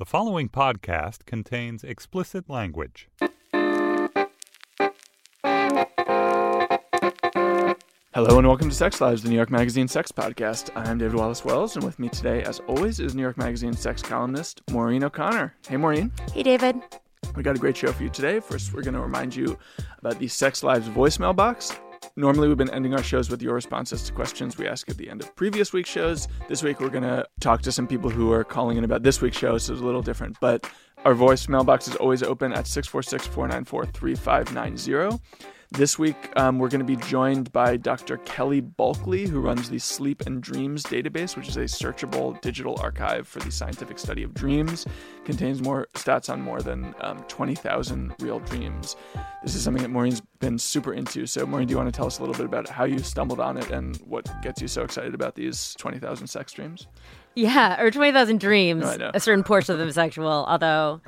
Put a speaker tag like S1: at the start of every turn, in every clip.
S1: The following podcast contains explicit language.
S2: Hello and welcome to Sex Lives, the New York Magazine sex podcast. I'm David Wallace Wells, and with me today, as always, is New York Magazine sex columnist Maureen O'Connor. Hey, Maureen.
S3: Hey, David.
S2: We got a great show for you today. First, we're going to remind you about the Sex Lives voicemail box. Normally, we've been ending our shows with your responses to questions we ask at the end of previous week's shows. This week, we're going to talk to some people who are calling in about this week's show, so it's a little different. But our voicemail box is always open at 646 494 3590. This week, um, we're going to be joined by Dr. Kelly Bulkeley, who runs the Sleep and Dreams database, which is a searchable digital archive for the scientific study of dreams. Contains more stats on more than um, 20,000 real dreams. This is something that Maureen's been super into. So, Maureen, do you want to tell us a little bit about how you stumbled on it and what gets you so excited about these 20,000 sex dreams?
S3: Yeah, or 20,000 dreams.
S2: No,
S3: a certain portion of them sexual, although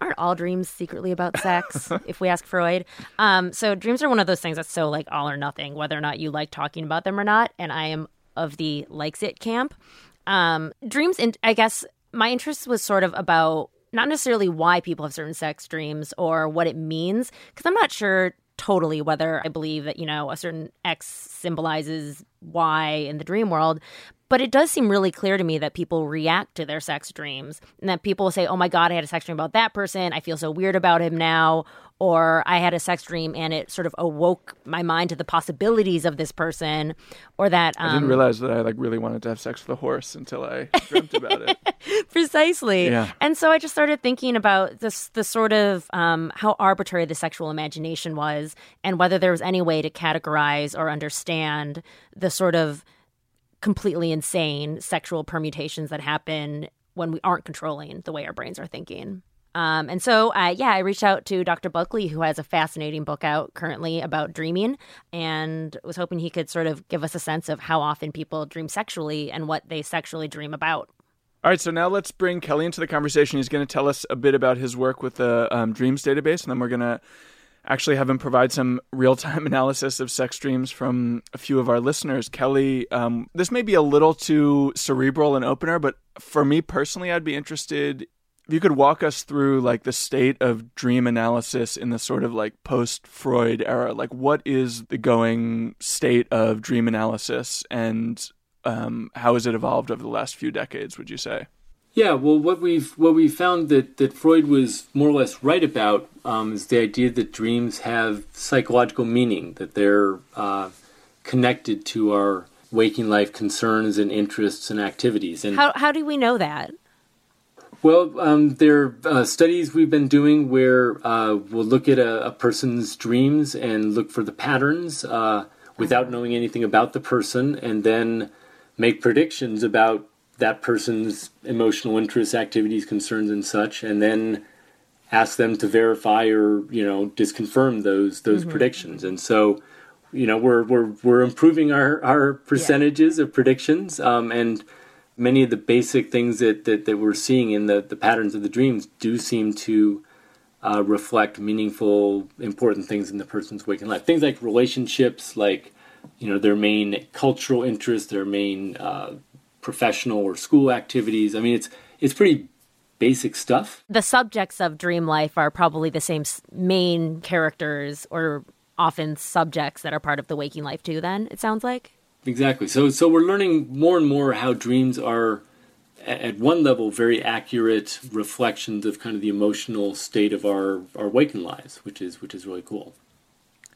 S3: aren't all dreams secretly about sex if we ask freud? Um, so dreams are one of those things that's so like all or nothing whether or not you like talking about them or not and i am of the likes it camp. Um, dreams and i guess my interest was sort of about not necessarily why people have certain sex dreams or what it means because i'm not sure totally whether i believe that you know a certain x symbolizes y in the dream world but it does seem really clear to me that people react to their sex dreams and that people say, oh my God, I had a sex dream about that person. I feel so weird about him now. Or I had a sex dream and it sort of awoke my mind to the possibilities of this person. Or that. Um,
S2: I didn't realize that I like really wanted to have sex with a horse until I dreamt about it.
S3: Precisely.
S2: Yeah.
S3: And so I just started thinking about this the sort of um, how arbitrary the sexual imagination was and whether there was any way to categorize or understand the sort of completely insane sexual permutations that happen when we aren't controlling the way our brains are thinking. Um, and so, uh, yeah, I reached out to Dr. Bulkeley, who has a fascinating book out currently about dreaming, and was hoping he could sort of give us a sense of how often people dream sexually and what they sexually dream about.
S2: All right, so now let's bring Kelly into the conversation. He's going to tell us a bit about his work with the um, Dreams database, and then we're going to actually have him provide some real time analysis of sex dreams from a few of our listeners. Kelly, um, this may be a little too cerebral an opener, but for me personally, I'd be interested if you could walk us through like the state of dream analysis in the sort of like post Freud era. Like, what is the going state of dream analysis, and um, how has it evolved over the last few decades? Would you say?
S4: Yeah, well, what we've what we found that, that Freud was more or less right about um, is the idea that dreams have psychological meaning, that they're uh, connected to our waking life concerns and interests and activities. And
S3: How, how do we know that?
S4: Well, um, there are uh, studies we've been doing where uh, we'll look at a, a person's dreams and look for the patterns uh, without knowing anything about the person, and then make predictions about that person's emotional interests, activities, concerns, and such, and then ask them to verify or you know disconfirm those those predictions. And so, you know, we're we're we're improving our our percentages of predictions, um, and many of the basic things that, that, that we're seeing in the, the patterns of the dreams do seem to uh, reflect meaningful, important things in the person's waking life. Things like relationships, like you know their main cultural interests, their main uh, professional or school activities. I mean, it's it's pretty basic stuff.
S3: The subjects of dream life are probably the same main characters or often subjects that are part of the waking life too then it sounds like
S4: Exactly. So so we're learning more and more how dreams are at one level very accurate reflections of kind of the emotional state of our our waking lives, which is which is really cool.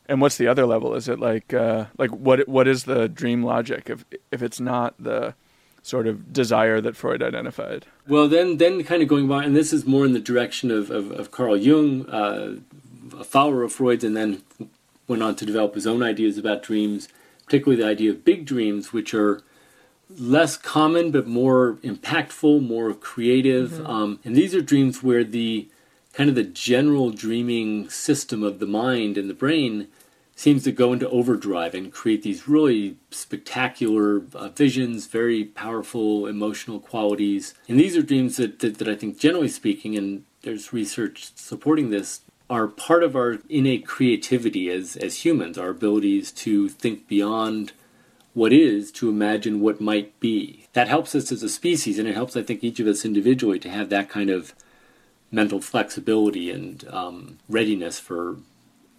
S2: And what's the other level? Is it like uh, like what what is the dream logic if if it's not the sort of desire that Freud identified?
S4: Well, then, then kind of going by, and this is more in the direction of, of, of Carl Jung, uh, a follower of Freud's, and then went on to develop his own ideas about dreams, particularly the idea of big dreams, which are less common but more impactful, more creative. Um, and these are dreams where the kind of the general dreaming system of the mind and the brain seems to go into overdrive and create these really spectacular uh, visions, very powerful emotional qualities. And these are dreams that, that, that I think, generally speaking, and there's research supporting this, are part of our innate creativity as, as humans, our abilities to think beyond what is to imagine what might be. That helps us as a species, and it helps, I think, each of us individually to have that kind of mental flexibility and um, readiness for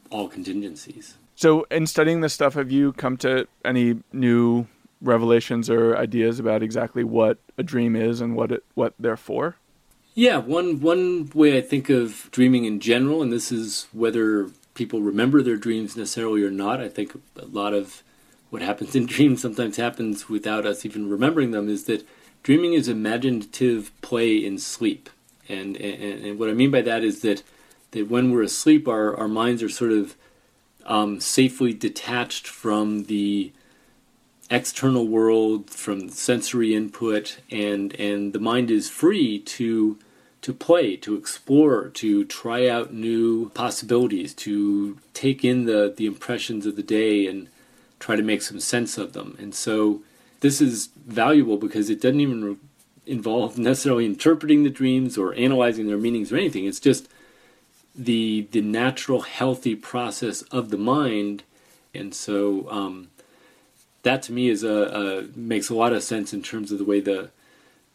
S4: all contingencies.
S2: So, in studying this stuff, have you come to any new revelations or ideas about exactly what a dream is and what it what they're for?
S4: Yeah, one one way I think of dreaming in general, and this is whether people remember their dreams necessarily or not. I think a lot of what happens in dreams sometimes happens without us even remembering them. Is that dreaming is imaginative play in sleep, and and, and what I mean by that is that that when we're asleep, our our minds are sort of um, safely detached from the external world, from sensory input, and and the mind is free to to play, to explore, to try out new possibilities, to take in the the impressions of the day and try to make some sense of them. And so this is valuable because it doesn't even involve necessarily interpreting the dreams or analyzing their meanings or anything. It's just the the natural healthy process of the mind, and so um, that to me is a, a, makes a lot of sense in terms of the way the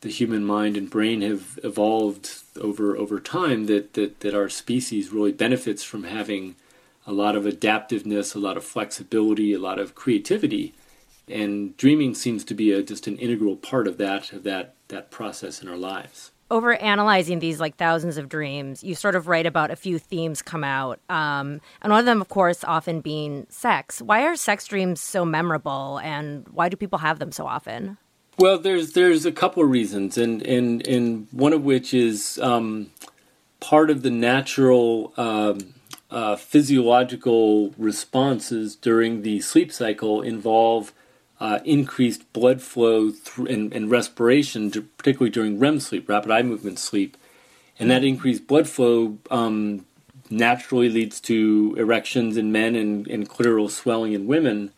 S4: the human mind and brain have evolved over over time. That that that our species really benefits from having a lot of adaptiveness, a lot of flexibility, a lot of creativity, and dreaming seems to be a, just an integral part of that of that that process in our lives
S3: over analyzing these like thousands of dreams, you sort of write about a few themes come out. Um, and one of them, of course, often being sex. Why are sex dreams so memorable and why do people have them so often?
S4: Well, there's there's a couple of reasons, and and and one of which is um, part of the natural um, uh, physiological responses during the sleep cycle involve uh, increased blood flow and, and, respiration, particularly during REM sleep, rapid eye movement sleep. And that increased blood flow um, naturally leads to erections in men and, and clitoral swelling in women,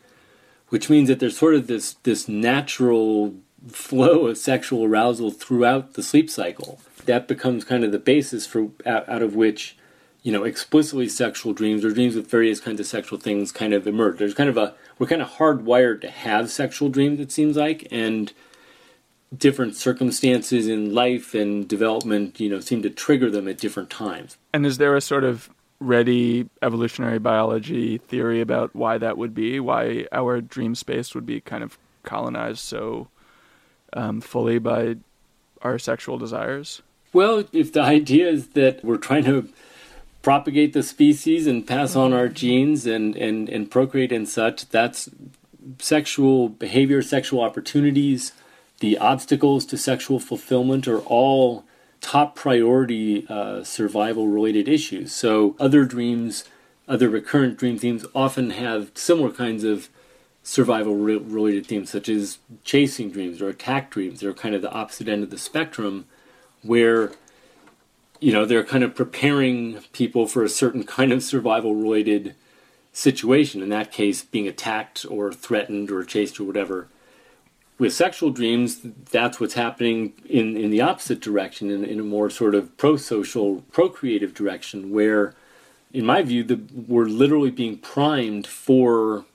S4: which means that there's sort of this, this natural flow of sexual arousal throughout the sleep cycle. That becomes kind of the basis for out, out of which you know, explicitly sexual dreams or dreams with various kinds of sexual things kind of emerge. There's kind of a we're kind of hardwired to have sexual dreams, it seems like, and different circumstances in life and development, you know, seem to trigger them at different times.
S2: And is there a sort of ready evolutionary biology theory about why that would be? Why our dream space would be kind of colonized so um, fully by our sexual desires?
S4: Well, if the idea is that we're trying to propagate the species and pass on our genes and, and, and procreate and such. That's sexual behavior, sexual opportunities, the obstacles to sexual fulfillment are all top priority uh, survival related issues. So, other dreams, other recurrent dream themes often have similar kinds of survival related themes, such as chasing dreams or attack dreams. They're kind of the opposite end of the spectrum where you know they're kind of preparing people for a certain kind of survival related situation in that case being attacked or threatened or chased or whatever. With sexual dreams that's what's happening in, in the opposite direction in, in a more sort of pro-social procreative direction where in my view the, we're literally being primed for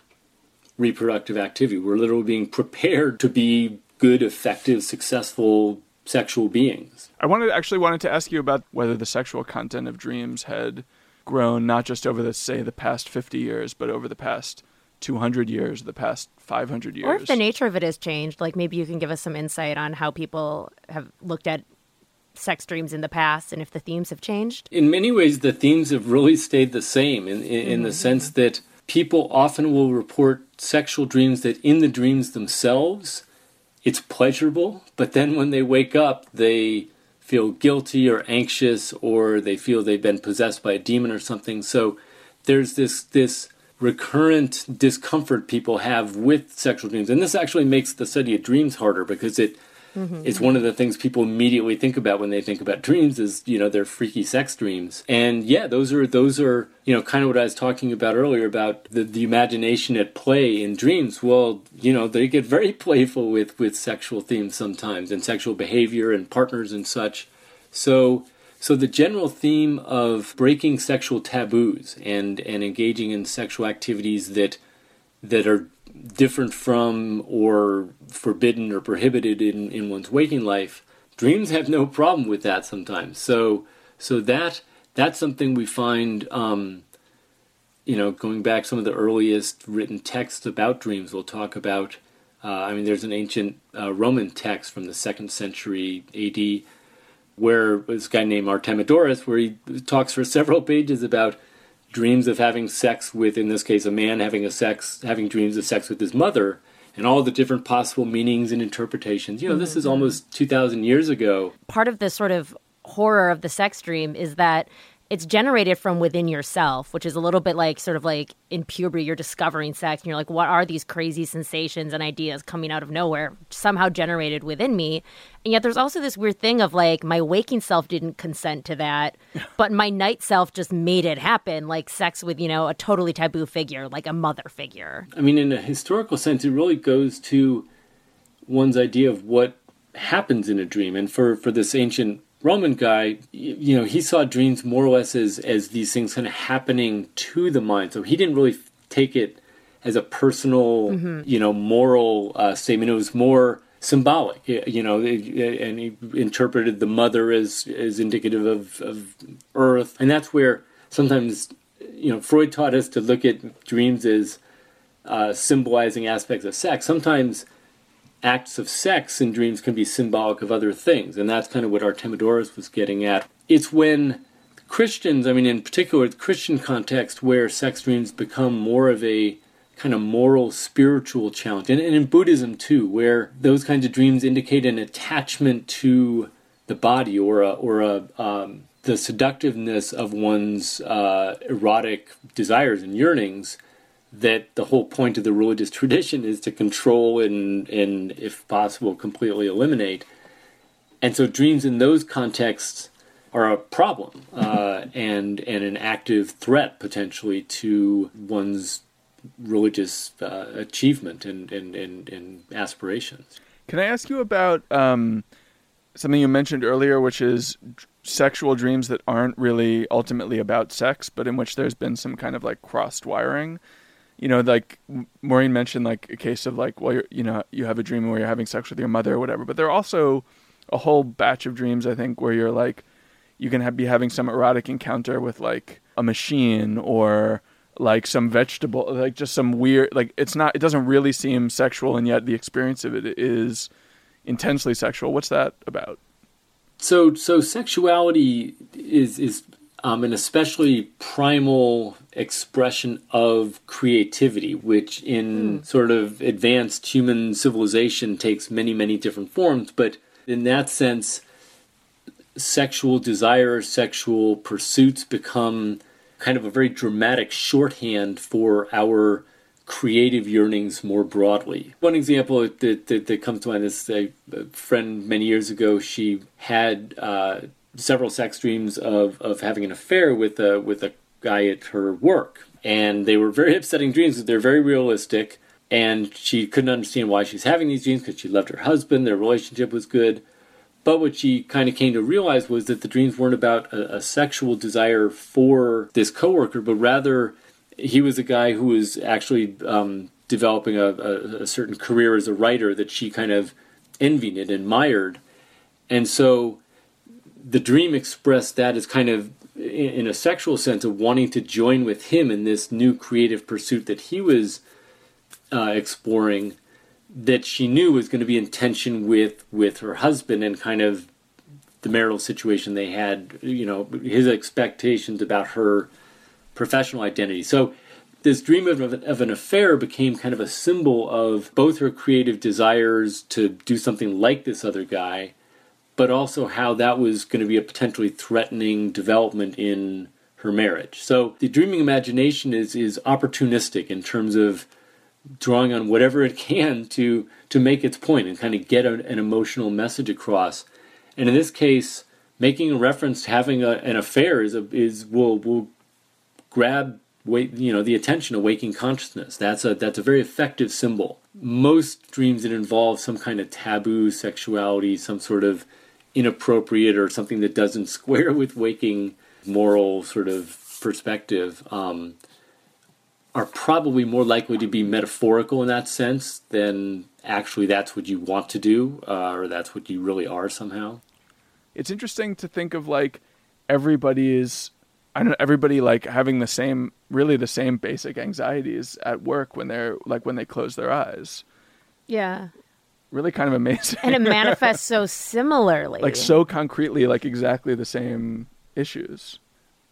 S4: reproductive activity. We're literally being prepared to be good effective successful sexual beings.
S2: I wanted actually wanted to ask you about whether the sexual content of dreams had grown not just over the say the past 50 years but over the past 200 years, the past 500 years.
S3: Or if the nature of it has changed, like maybe you can give us some insight on how people have looked at sex dreams in the past and if the themes have changed?
S4: In many ways, the themes have really stayed the same in, in, mm-hmm. in the mm-hmm. sense that people often will report sexual dreams that in the dreams themselves it's pleasurable, but then when they wake up, they feel guilty or anxious or they feel they've been possessed by a demon or something. So there's this this recurrent discomfort people have with sexual dreams. And this actually makes the study of dreams harder because it Mm-hmm. It's one of the things people immediately think about when they think about dreams is, you know, their freaky sex dreams. And yeah, those are those are, you know, kind of what I was talking about earlier about the, the imagination at play in dreams. Well, you know, they get very playful with with sexual themes sometimes and sexual behavior and partners and such. So so the general theme of breaking sexual taboos and and engaging in sexual activities that that are different from or forbidden or prohibited in, in one's waking life, dreams have no problem with that sometimes. So so that that's something we find um, you know, going back some of the earliest written texts about dreams, we'll talk about. Uh, I mean, there's an ancient uh, Roman text from the second century AD where this guy named Artemidorus, where he talks for several pages about dreams of having sex with, in this case, a man having a sex, having dreams of sex with his mother, and all the different possible meanings and interpretations. You know, mm-hmm. this is mm-hmm. almost two thousand years ago.
S3: Part of the sort of horror of the sex dream is that it's generated from within yourself, which is a little bit like sort of like in puberty, you're discovering sex and you're like, what are these crazy sensations and ideas coming out of nowhere, somehow generated within me? And yet there's also this weird thing of like, my waking self didn't consent to that, but my night self just made it happen, like sex with, you know, a totally taboo figure, like a mother figure.
S4: I mean, in a historical sense, it really goes to one's idea of what happens in a dream. And for, for this ancient Roman guy, you know, he saw dreams more or less as as these things kind of happening to the mind. So he didn't really take it as a personal, mm-hmm. you know, moral uh, statement. It was more symbolic, you know, and he interpreted the mother as as indicative of, of Earth, and that's where sometimes, you know, Freud taught us to look at dreams as uh, symbolizing aspects of sex. Sometimes acts of sex in dreams can be symbolic of other things, and that's kind of what Artemidorus was getting at. It's when Christians, I mean, in particular, the Christian context, where sex dreams become more of a kind of moral, spiritual challenge, and, and in Buddhism too, where those kinds of dreams indicate an attachment to the body or a, or a um, the seductiveness of one's uh, erotic desires and yearnings that the whole point of the religious tradition is to control and, and if possible, completely eliminate. And so dreams in those contexts are a problem uh, and, and an active threat potentially to one's religious uh, achievement and, and, and, and, aspirations.
S2: Can I ask you about um, something you mentioned earlier, which is sexual dreams that aren't really ultimately about sex, but in which there's been some kind of like crossed wiring? You know, like Maureen mentioned, like a case of like, well, you're, you know, you have a dream where you're having sex with your mother or whatever. But there are also a whole batch of dreams, I think, where you're like, you can have, be having some erotic encounter with like a machine or like some vegetable, like just some weird, like it's not, it doesn't really seem sexual, and yet the experience of it is intensely sexual. What's that about?
S4: So, so sexuality is is um, an especially primal expression of creativity, which in mm. sort of advanced human civilization takes many, many different forms. But in that sense, sexual desire, sexual pursuits become kind of a very dramatic shorthand for our creative yearnings more broadly. One example that, that, that comes to mind is a, a, friend many years ago, she had uh, several sex dreams of, of having an affair with a, with a guy at her work. And they were very upsetting dreams they're very realistic. And she couldn't understand why she's having these dreams because she loved her husband, their relationship was good. But what she kind of came to realize was that the dreams weren't about a, a sexual desire for this coworker, but rather he was a guy who was actually um, developing a, a, a certain career as a writer that she kind of envied and admired. And so the dream expressed that as kind of in a sexual sense of wanting to join with him in this new creative pursuit that he was uh, exploring that she knew was going to be in tension with with her husband and kind of the marital situation they had you know his expectations about her professional identity. So this dream of, of an affair became kind of a symbol of both her creative desires to do something like this other guy but also how that was going to be a potentially threatening development in her marriage. So the dreaming imagination is is opportunistic in terms of drawing on whatever it can to to make its point and kind of get an emotional message across. And in this case, making a reference to having a, an affair is a, is will will grab wait you know the attention of waking consciousness. That's a that's a very effective symbol. Most dreams that involve some kind of taboo sexuality, some sort of inappropriate or something that doesn't square with waking moral sort of perspective um, are probably more likely to be metaphorical in that sense than actually that's what you want to do uh, or that's what you really are somehow.
S2: It's interesting to think of like everybody is I don't know everybody like having the same really the same basic anxieties at work when they're like when they close their eyes.
S3: Yeah.
S2: Really kind of amazing.
S3: And it manifests so similarly.
S2: like so concretely like exactly the same issues.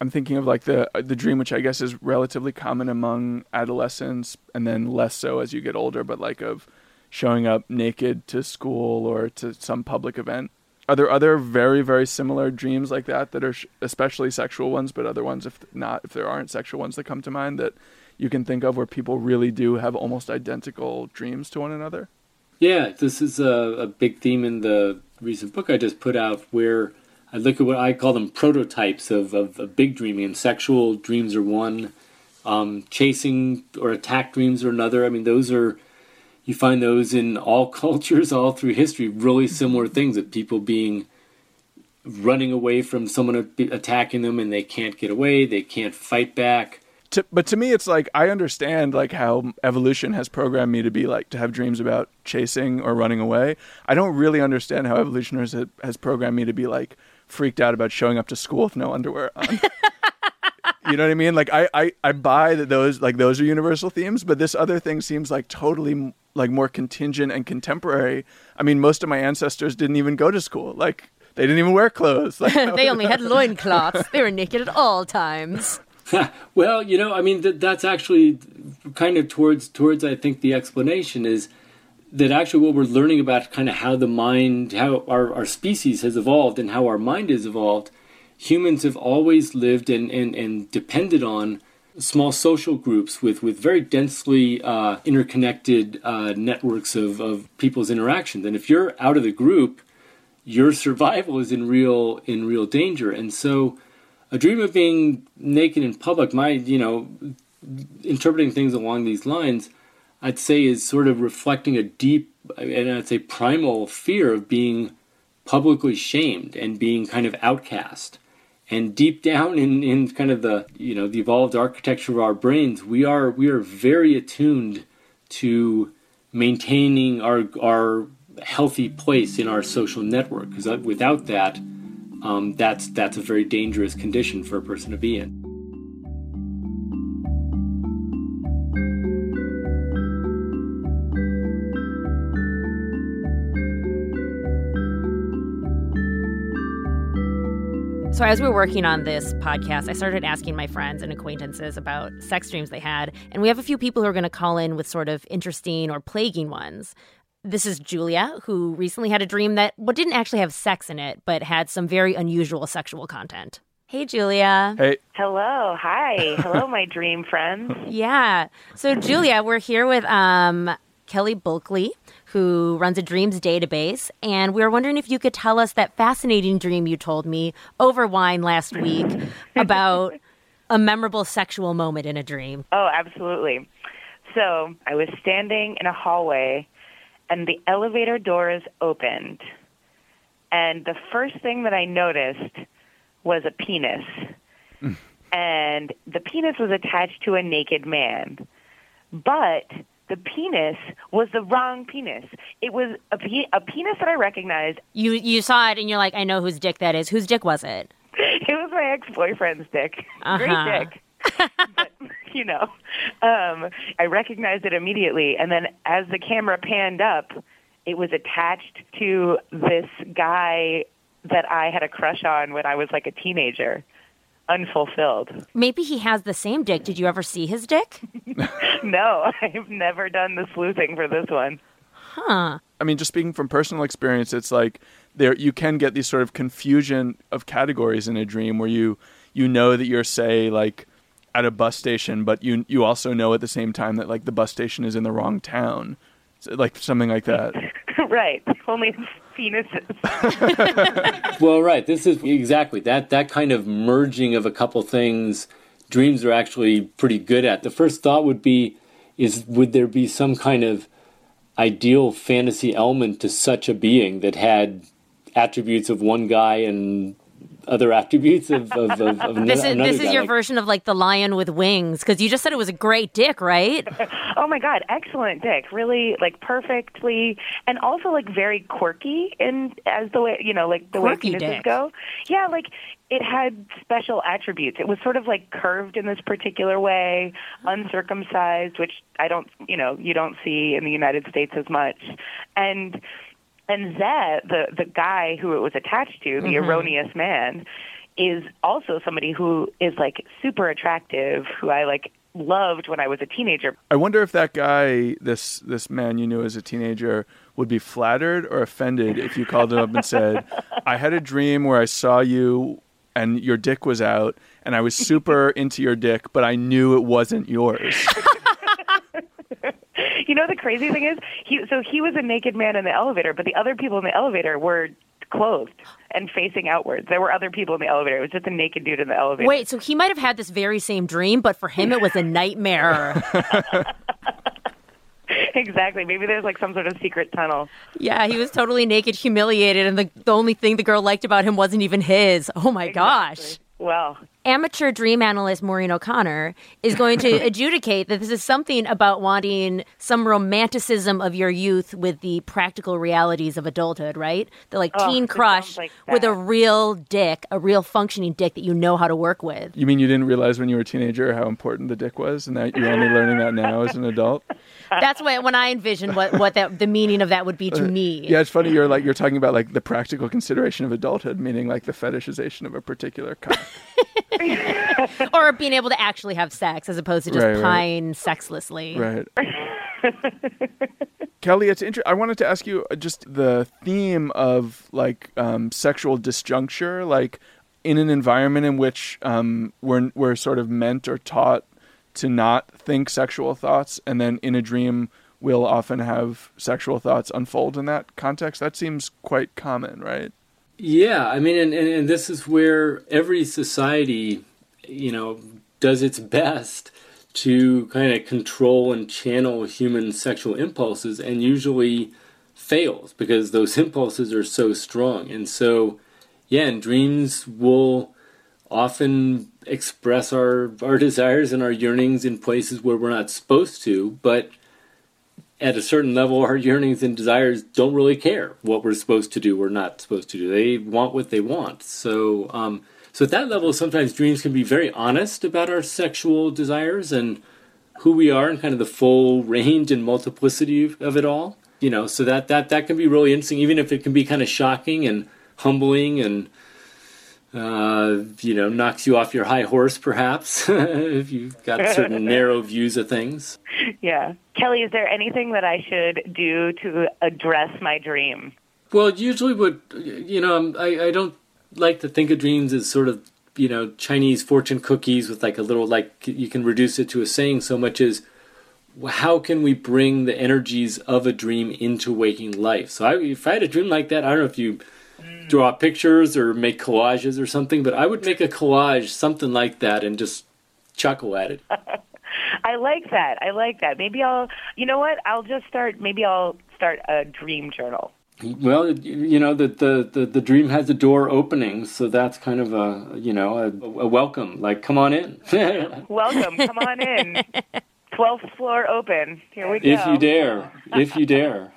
S2: I'm thinking of like the the dream which I guess is relatively common among adolescents and then less so as you get older but like of showing up naked to school or to some public event are there other very very similar dreams like that that are sh- especially sexual ones but other ones if not if there aren't sexual ones that come to mind that you can think of where people really do have almost identical dreams to one another
S4: yeah this is a, a big theme in the recent book i just put out where i look at what i call them prototypes of, of, of big dreaming and sexual dreams are one um, chasing or attack dreams are another i mean those are you find those in all cultures, all through history, really similar things of people being running away from someone attacking them and they can't get away, they can't fight back.
S2: To, but to me, it's like I understand like how evolution has programmed me to be like to have dreams about chasing or running away. I don't really understand how evolution has, has programmed me to be like freaked out about showing up to school with no underwear on. you know what I mean? Like I, I, I buy that those like those are universal themes, but this other thing seems like totally like more contingent and contemporary. I mean, most of my ancestors didn't even go to school. Like they didn't even wear clothes. Like,
S3: they only had loincloths. they were naked at all times.
S4: well, you know, I mean, th- that's actually kind of towards towards I think the explanation is that actually what we're learning about kind of how the mind, how our, our species has evolved and how our mind has evolved. Humans have always lived and, and, and depended on small social groups with, with very densely uh, interconnected uh, networks of, of people's interactions. And if you're out of the group, your survival is in real in real danger. And so, a dream of being naked in public, my you know, interpreting things along these lines, I'd say is sort of reflecting a deep and I'd say primal fear of being publicly shamed and being kind of outcast. And deep down in, in kind of the you know the evolved architecture of our brains we are we are very attuned to maintaining our our healthy place in our social network because uh, without that um, that's that's a very dangerous condition for a person to be in
S3: So, as we were working on this podcast, I started asking my friends and acquaintances about sex dreams they had. And we have a few people who are going to call in with sort of interesting or plaguing ones. This is Julia, who recently had a dream that what didn't actually have sex in it, but had some very unusual sexual content. Hey, Julia.
S2: Hey.
S5: Hello. Hi. Hello, my dream friends.
S3: Yeah. So, Julia, we're here with um, Kelly Bulkeley, who runs a dreams database. And we were wondering if you could tell us that fascinating dream you told me over wine last week about a memorable sexual moment in a dream.
S5: Oh, absolutely. So I was standing in a hallway and the elevator doors opened. And the first thing that I noticed was a penis. and the penis was attached to a naked man. But the penis was the wrong penis. It was a, pe- a penis that I recognized.
S3: You you saw it and you're like, I know whose dick that is. Whose dick was it?
S5: It was my ex boyfriend's dick.
S3: Uh-huh.
S5: Great dick. But, you know, um, I recognized it immediately. And then as the camera panned up, it was attached to this guy that I had a crush on when I was like a teenager unfulfilled.
S3: Maybe he has the same dick. Did you ever see his dick?
S5: no, I've never done the sleuthing for this one.
S3: Huh.
S2: I mean, just speaking from personal experience, it's like there you can get these sort of confusion of categories in a dream where you you know that you're say like at a bus station, but you you also know at the same time that like the bus station is in the wrong town, so, like something like that.
S5: right. Only penises.
S4: well, right. This is exactly that that kind of merging of a couple things. Dreams are actually pretty good at. The first thought would be, is would there be some kind of ideal fantasy element to such a being that had attributes of one guy and other attributes of, of, of, of
S3: This is this is your
S4: like-
S3: version of like the lion with wings because you just said it was a great dick, right?
S5: Oh my god, excellent dick. Really like perfectly and also like very quirky in as the way you know, like the
S3: Quirky
S5: way penises
S3: dick.
S5: go. Yeah, like it had special attributes. It was sort of like curved in this particular way, uncircumcised, which I don't you know, you don't see in the United States as much. And and Zed, the the guy who it was attached to, the mm-hmm. erroneous man, is also somebody who is like super attractive, who I like loved when I was a teenager.
S2: I wonder if that guy, this this man you knew as a teenager, would be flattered or offended if you called him up and said, "I had a dream where I saw you and your dick was out, and I was super into your dick, but I knew it wasn't yours."
S5: You know the crazy thing is, he so he was a naked man in the elevator, but the other people in the elevator were clothed and facing outwards. There were other people in the elevator. It was just a naked dude in the elevator.
S3: Wait, so he might have had this very same dream, but for him it was a nightmare.
S5: exactly. Maybe there's like some sort of secret tunnel.
S3: yeah, he was totally naked, humiliated, and the, the only thing the girl liked about him wasn't even his. Oh my gosh.
S5: Well,
S3: amateur dream analyst Maureen O'Connor is going to adjudicate that this is something about wanting some romanticism of your youth with the practical realities of adulthood, right? The like
S5: Oh,
S3: teen crush
S5: like
S3: with a real dick, a real functioning dick that you know how to work with.
S2: You mean you didn't realize when you were a teenager how important the dick was, and that you're only learning that now as an adult?
S3: That's what when I envisioned what what that the meaning of that would be to me.
S2: Yeah, it's funny. You're like you're talking about like the practical consideration of adulthood, meaning like the fetishization of a particular cock.
S3: Or being able to actually have sex as opposed to just
S2: Right, right.
S3: pine sexlessly.
S2: Right. Kelly, it's interesting. I wanted to ask you uh, just the theme of like um, sexual disjuncture, like in an environment in which um, we're we're sort of meant or taught to not think sexual thoughts, and then in a dream we'll often have sexual thoughts unfold in that context. That seems quite common, right?
S4: Yeah, I mean, and, and, and this is where every society, you know, does its best to kind of control and channel human sexual impulses and usually fails because those impulses are so strong. And so, yeah, and dreams will often express our, our desires and our yearnings in places where we're not supposed to, but at a certain level, our yearnings and desires don't really care what we're supposed to do or not supposed to do. They want what they want. So, um, so at that level, sometimes dreams can be very honest about our sexual desires and who we are, and kind of the full range and multiplicity of it all. You know, so that that that can be really interesting, even if it can be kind of shocking and humbling and. Uh, you know, knocks you off your high horse, perhaps, if you've got certain narrow views of things.
S5: yeah. Kelly, is there anything that I should do to address my dream?
S4: Well, usually, what you know, I'm- I I don't like to think of dreams as sort of you know Chinese fortune cookies with like a little like you can reduce it to a saying so much as how can we bring the energies of a dream into waking life? So I, if I had a dream like that, I don't know if you draw pictures or make collages or something, but I would make a collage something like that and just chuckle at it.
S5: I like that. I like that. Maybe I'll, you know what? I'll just start, maybe I'll start a dream journal.
S4: Well, you know the, the the the dream has a door opening, so that's kind of a you know a, a welcome. Like, come on in.
S5: Welcome. Come on in. 12th floor open. Here we go.
S4: If you dare, if you dare.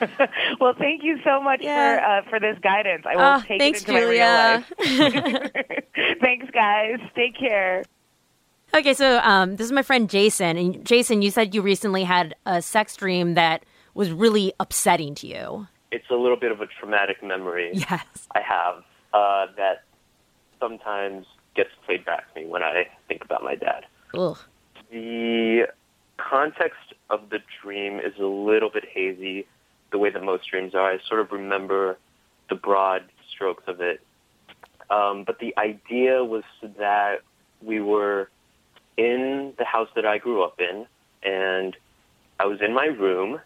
S5: Well, thank you so much
S3: Yeah.
S5: for uh, for this guidance. I will
S3: Ah,
S5: take
S3: thanks,
S5: it into
S3: Julia.
S5: my real life. thanks, guys. Take care.
S3: Okay, so um, this is my friend Jason, and Jason, you said you recently had a sex dream that was really upsetting to you.
S6: it's a little bit of a traumatic memory
S3: Yes.
S6: I have uh, that sometimes gets played back to me when I think about my dad.
S3: Ugh.
S6: The context of the dream is a little bit hazy, the way that most dreams are. I sort of remember the broad strokes of it. Um, but the idea was that we were in the house that I grew up in, and I was in my room,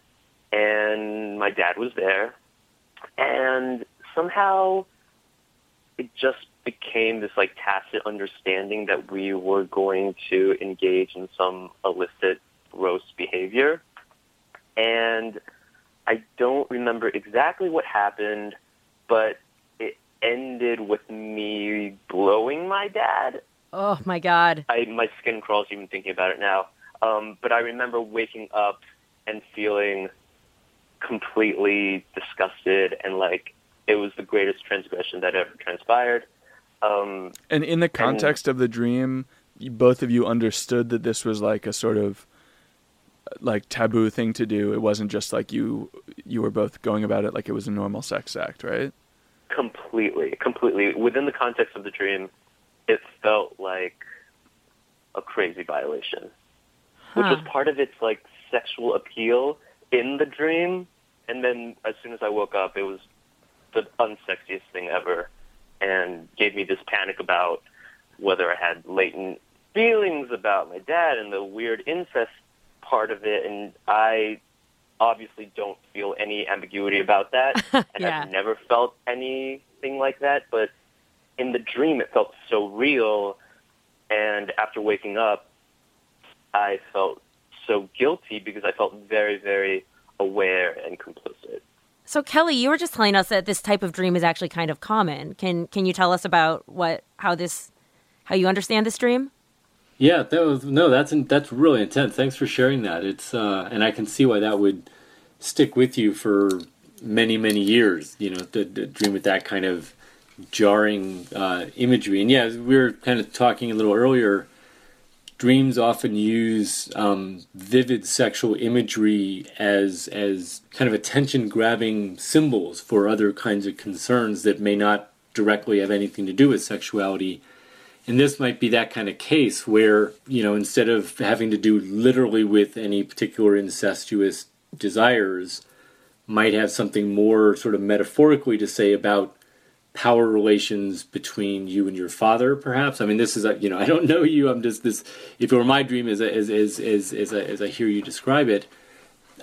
S6: and my dad was there, and somehow it just became this like tacit understanding that we were going to engage in some illicit gross behavior and i don't remember exactly what happened but it ended with me blowing my dad.
S3: Oh my god.
S6: I my skin crawls even thinking about it now. Um, but I remember waking up and feeling completely disgusted and like it was the greatest transgression that ever transpired. Um,
S2: And in the context of the dream, both of you understood that this was like a sort of like taboo thing to do. It wasn't just like you you were both going about it like it was a normal sex act, right?
S6: completely, completely within the context of the dream, it felt like a crazy violation, which was part of its like sexual appeal in the dream. And then as soon as I woke up, it was the unsexiest thing ever, and gave me this panic about whether I had latent feelings about my dad and the weird incest part of it. And I obviously don't feel any ambiguity about that, and
S3: Yeah.
S6: I've never felt anything like that. But in the dream, it felt so real. And after waking up, I felt so guilty because I felt very, very aware and complicit.
S3: So Kelly, you were just telling us that this type of dream is actually kind of common. Can can you tell us about what how this how you understand this dream?
S4: Yeah, that was no. That's that's really intense. Thanks for sharing that. It's uh, and I can see why that would stick with you for many many years. You know, to dream with that kind of jarring uh, imagery. And yeah, we were kind of talking a little earlier. Dreams often use um, vivid sexual imagery as as kind of attention grabbing symbols for other kinds of concerns that may not directly have anything to do with sexuality. And this might be that kind of case where, you know, instead of having to do literally with any particular incestuous desires, might have something more sort of metaphorically to say about power relations between you and your father, perhaps. I mean, this is, a, you know, I don't know you. I'm just this. If it were my dream, as as as as as, as I hear you describe it,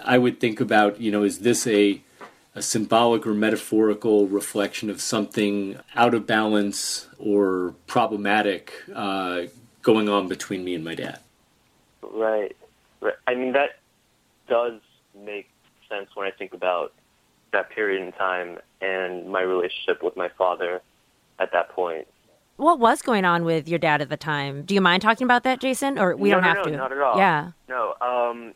S4: I would think about, you know, is this a a symbolic or metaphorical reflection of something out of balance or problematic uh, going on between me and my dad.
S6: Right. right. I mean, that does make sense when I think about that period in time and my relationship with my father at that point.
S3: What was going on with your dad at the time? Do you mind talking about that, Jason? Or we
S6: No,
S3: don't
S6: no,
S3: have
S6: no,
S3: to.
S6: not at all.
S3: Yeah.
S6: No. Um,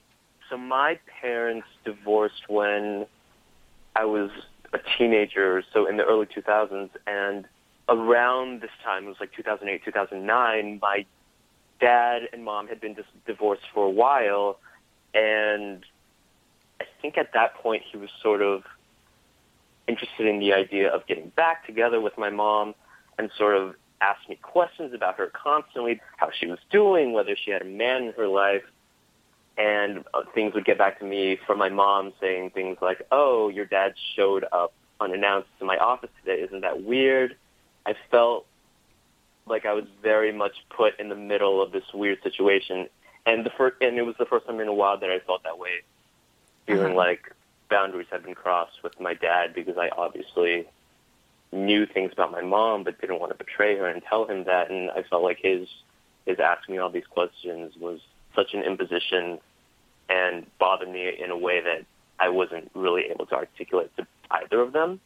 S6: so my parents divorced when I was a teenager, so in the early 2000s, and around this time, it was like 2008, 2009, my dad and mom had been dis- divorced for a while, and I think at that point he was sort of interested in the idea of getting back together with my mom and sort of asked me questions about her constantly, how she was doing, whether she had a man in her life. And uh, things would get back to me from my mom saying things like, oh, your dad showed up unannounced to my office today. Isn't that weird? I felt like I was very much put in the middle of this weird situation. And the first, and it was the first time in a while that I felt that way, feeling
S3: Uh-huh.
S6: like boundaries had been crossed with my dad because I obviously knew things about my mom but didn't want to betray her and tell him that and I felt like his his asking me all these questions was such an imposition and bothered me in a way that I wasn't really able to articulate to either of them.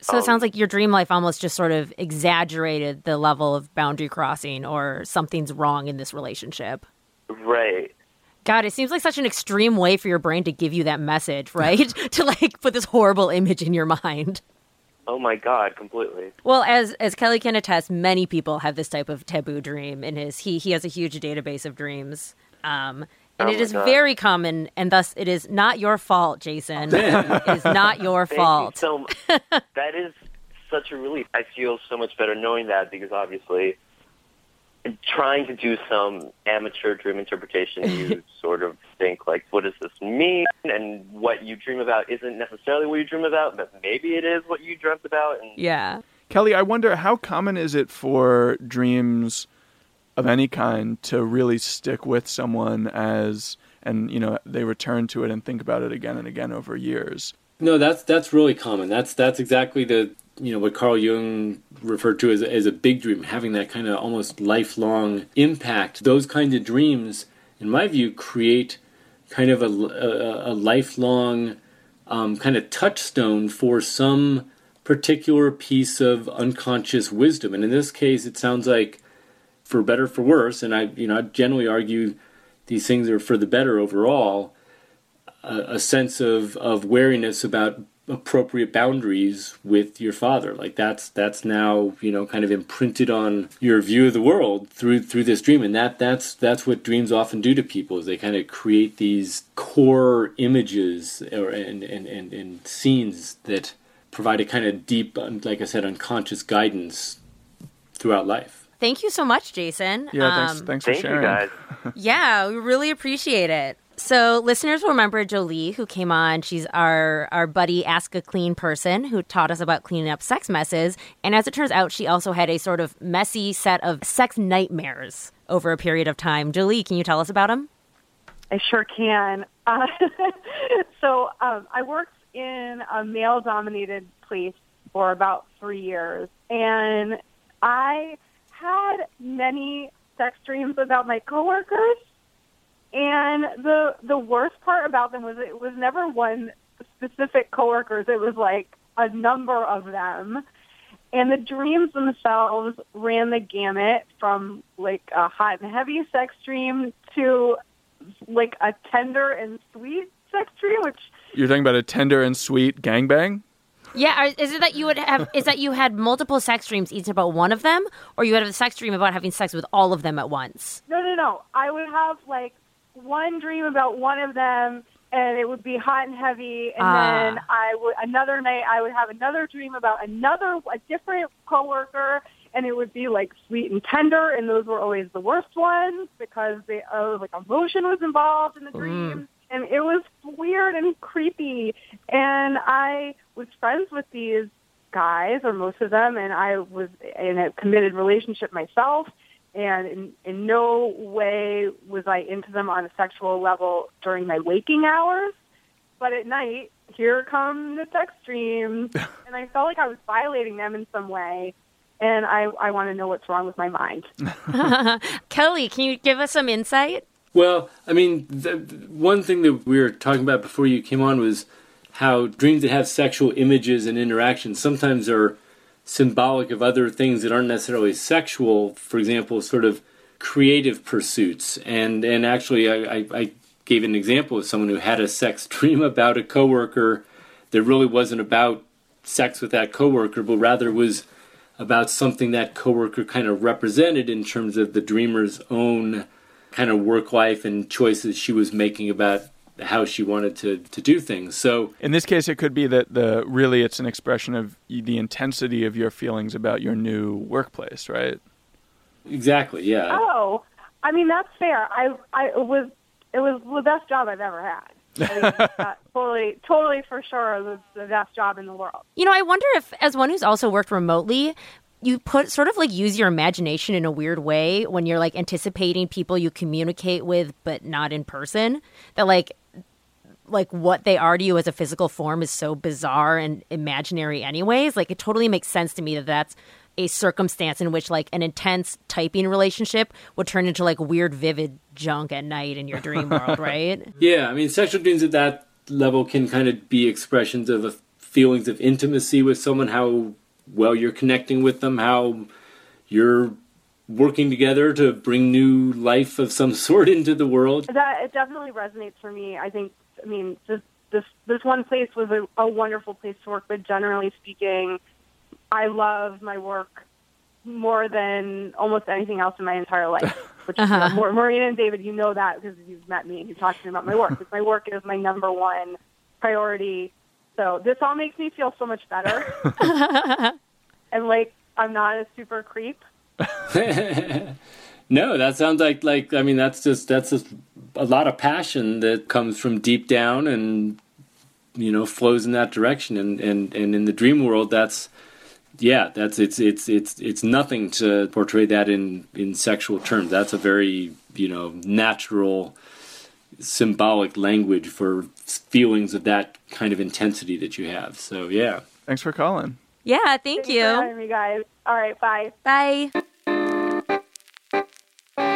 S3: So it
S6: Um,
S3: sounds like your dream life almost just sort of exaggerated the level of boundary crossing or something's wrong in this relationship.
S6: Right.
S3: God, it seems like such an extreme way for your brain to give you that message, right? to like put this horrible image in your mind.
S6: Oh my god, completely.
S3: Well, as as Kelly can attest, many people have this type of taboo dream in his he he has a huge database of dreams. Um and
S6: Oh
S3: it
S6: my
S3: is
S6: God.
S3: very common and thus it is not your fault, Jason. it is not your
S6: Thank
S3: fault.
S6: you so that is such a relief. I feel so much better knowing that because obviously trying to do some amateur dream interpretation, you sort of think like, what does this mean? And what you dream about isn't necessarily what you dream about, but maybe it is what you dreamt about. And
S3: yeah.
S2: Kelly, I wonder how common is it for dreams of any kind to really stick with someone as and you know they return to it and think about it again and again over years.
S4: No, that's that's really common. That's that's exactly the you know what Carl Jung referred to as as a big dream, having that kind of almost lifelong impact. Those kinds of dreams, in my view, create kind of a, a, a lifelong um, kind of touchstone for some particular piece of unconscious wisdom. And in this case, it sounds like, for better for worse, and I, you know, I generally argue these things are for the better overall. A, sense of of wariness about appropriate boundaries with your father like that's that's now you know kind of imprinted on your view of the world through through this dream and that that's that's what dreams often do to people is they kind of create these core images or and and and, and scenes that provide a kind of deep like i said unconscious guidance throughout life
S3: Thank you so much, Jason.
S2: Yeah, thanks,
S3: Um,
S2: thanks for
S6: Thank you
S2: sharing.
S6: guys.
S3: Yeah, we really appreciate it. So, listeners will remember Jolie, who came on. She's our our buddy, Ask a Clean person, who taught us about cleaning up sex messes. And as it turns out, she also had a sort of messy set of sex nightmares over a period of time. Jolie, can you tell us about them?
S7: I sure can. Uh, so um, I worked in a male-dominated place for about three years, and I had many sex dreams about my coworkers. And the the worst part about them was it was never one specific coworkers. It was like a number of them. And the dreams themselves ran the gamut from like a hot and heavy sex dream to like a tender and sweet sex dream, which
S2: You're talking about a tender and sweet gangbang?
S3: Yeah, is it that you would have? Is that you had multiple sex dreams, each about one of them, or you had a sex dream about having sex with all of them at once?
S7: no, no, no. I would have like one dream about one of them, and it would be hot and heavy, and
S3: Ah.
S7: then I would another night I would have another dream about another a different coworker, and it would be like sweet and tender, and those were always the worst ones because they uh, like emotion was involved in the dream. And it was weird and creepy. And I was friends with these guys, or most of them, and I was in a committed relationship myself. And in, in no way was I into them on a sexual level during my waking hours. But at night, here come the sex dreams. and I felt like I was violating them in some way. And I, I want to know what's wrong with my mind.
S3: Kelly, can you give us some insight?
S4: Well, I mean, the, one thing that we were talking about before you came on was how dreams that have sexual images and interactions sometimes are symbolic of other things that aren't necessarily sexual. For example, sort of creative pursuits. And and actually, I, I, I gave an example of someone who had a sex dream about a coworker that really wasn't about sex with that coworker, but rather was about something that coworker kind of represented in terms of the dreamer's own kind of work life and choices she was making about how she wanted to, to do things. So
S2: In this case, it could be that the really it's an expression of the intensity of your feelings about your new workplace, right?
S4: exactly, yeah.
S7: Oh, I mean that's fair. I I was it was the best job I've ever had. I mean, uh, totally, totally for sure the, the best job in the world.
S3: You know, I wonder if, as one who's also worked remotely, you put sort of like use your imagination in a weird way when you're like anticipating people you communicate with, but not in person. That like, like what they are to you as a physical form is so bizarre and imaginary, anyways. Like, it totally makes sense to me that that's a circumstance in which like an intense typing relationship would turn into like weird, vivid junk at night in your dream world, right?
S4: Yeah, I mean, sexual dreams at that level can kind of be expressions of feelings of intimacy with someone, how well you're connecting with them, how you're working together to bring new life of some sort into the world.
S7: That it definitely resonates for me. I think. I mean, this this this one place was a, a wonderful place to work, but generally speaking, I love my work more than almost anything else in my entire life. Which you know, Mar- Marina and David, you know that because you've met me and you've talked to me about my work. Because my work is my number one priority. So this all makes me feel so much better. and like I'm not a super creep.
S4: no, that sounds like like I mean that's just that's just a lot of passion that comes from deep down and you know flows in that direction and and and in the dream world that's yeah that's it's it's it's it's nothing to portray that in in sexual terms that's a very you know natural symbolic language for feelings of that kind of intensity that you have so yeah
S2: Thanks for calling.
S3: Yeah, thank
S7: Thanks for
S3: you.
S7: having me, guys. All right, bye.
S3: Bye.
S2: All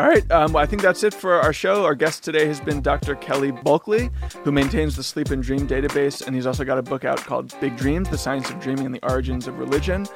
S2: All right, um, well, I think that's it for our show. Our guest today has been Dr. Kelly Bulkeley, who maintains the Sleep and Dream database, and he's also got a book out called Big Dreams The Science of Dreaming and the Origins of Religion.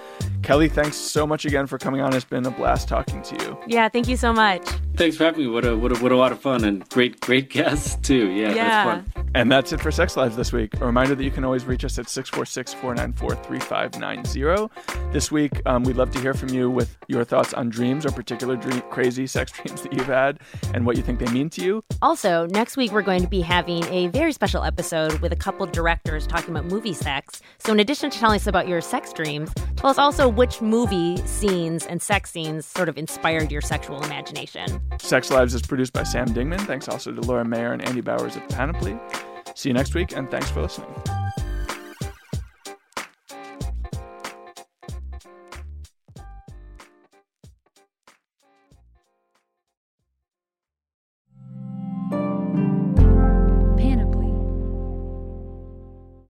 S2: Kelly, thanks so much again for coming on. It's been a blast talking to you.
S3: Yeah, thank you so much.
S4: Thanks for having me. What a what a, what a lot of fun and great great guests too. Yeah,
S3: Yeah.
S4: that's fun.
S2: And that's it for Sex Lives this week. A reminder that you can always reach us at 646 494 3590. This week, um, we'd love to hear from you with your thoughts on dreams or particular dream, crazy sex dreams that you've had and what you think they mean to you.
S3: Also, next week we're going to be having a very special episode with a couple directors talking about movie sex. So, in addition to telling us about your sex dreams, tell us also which movie scenes and sex scenes sort of inspired your sexual imagination.
S2: Sex Lives is produced by Sam Dingman. Thanks also to Laura Mayer and Andy Bowers at Panoply. See you next week, and thanks for listening.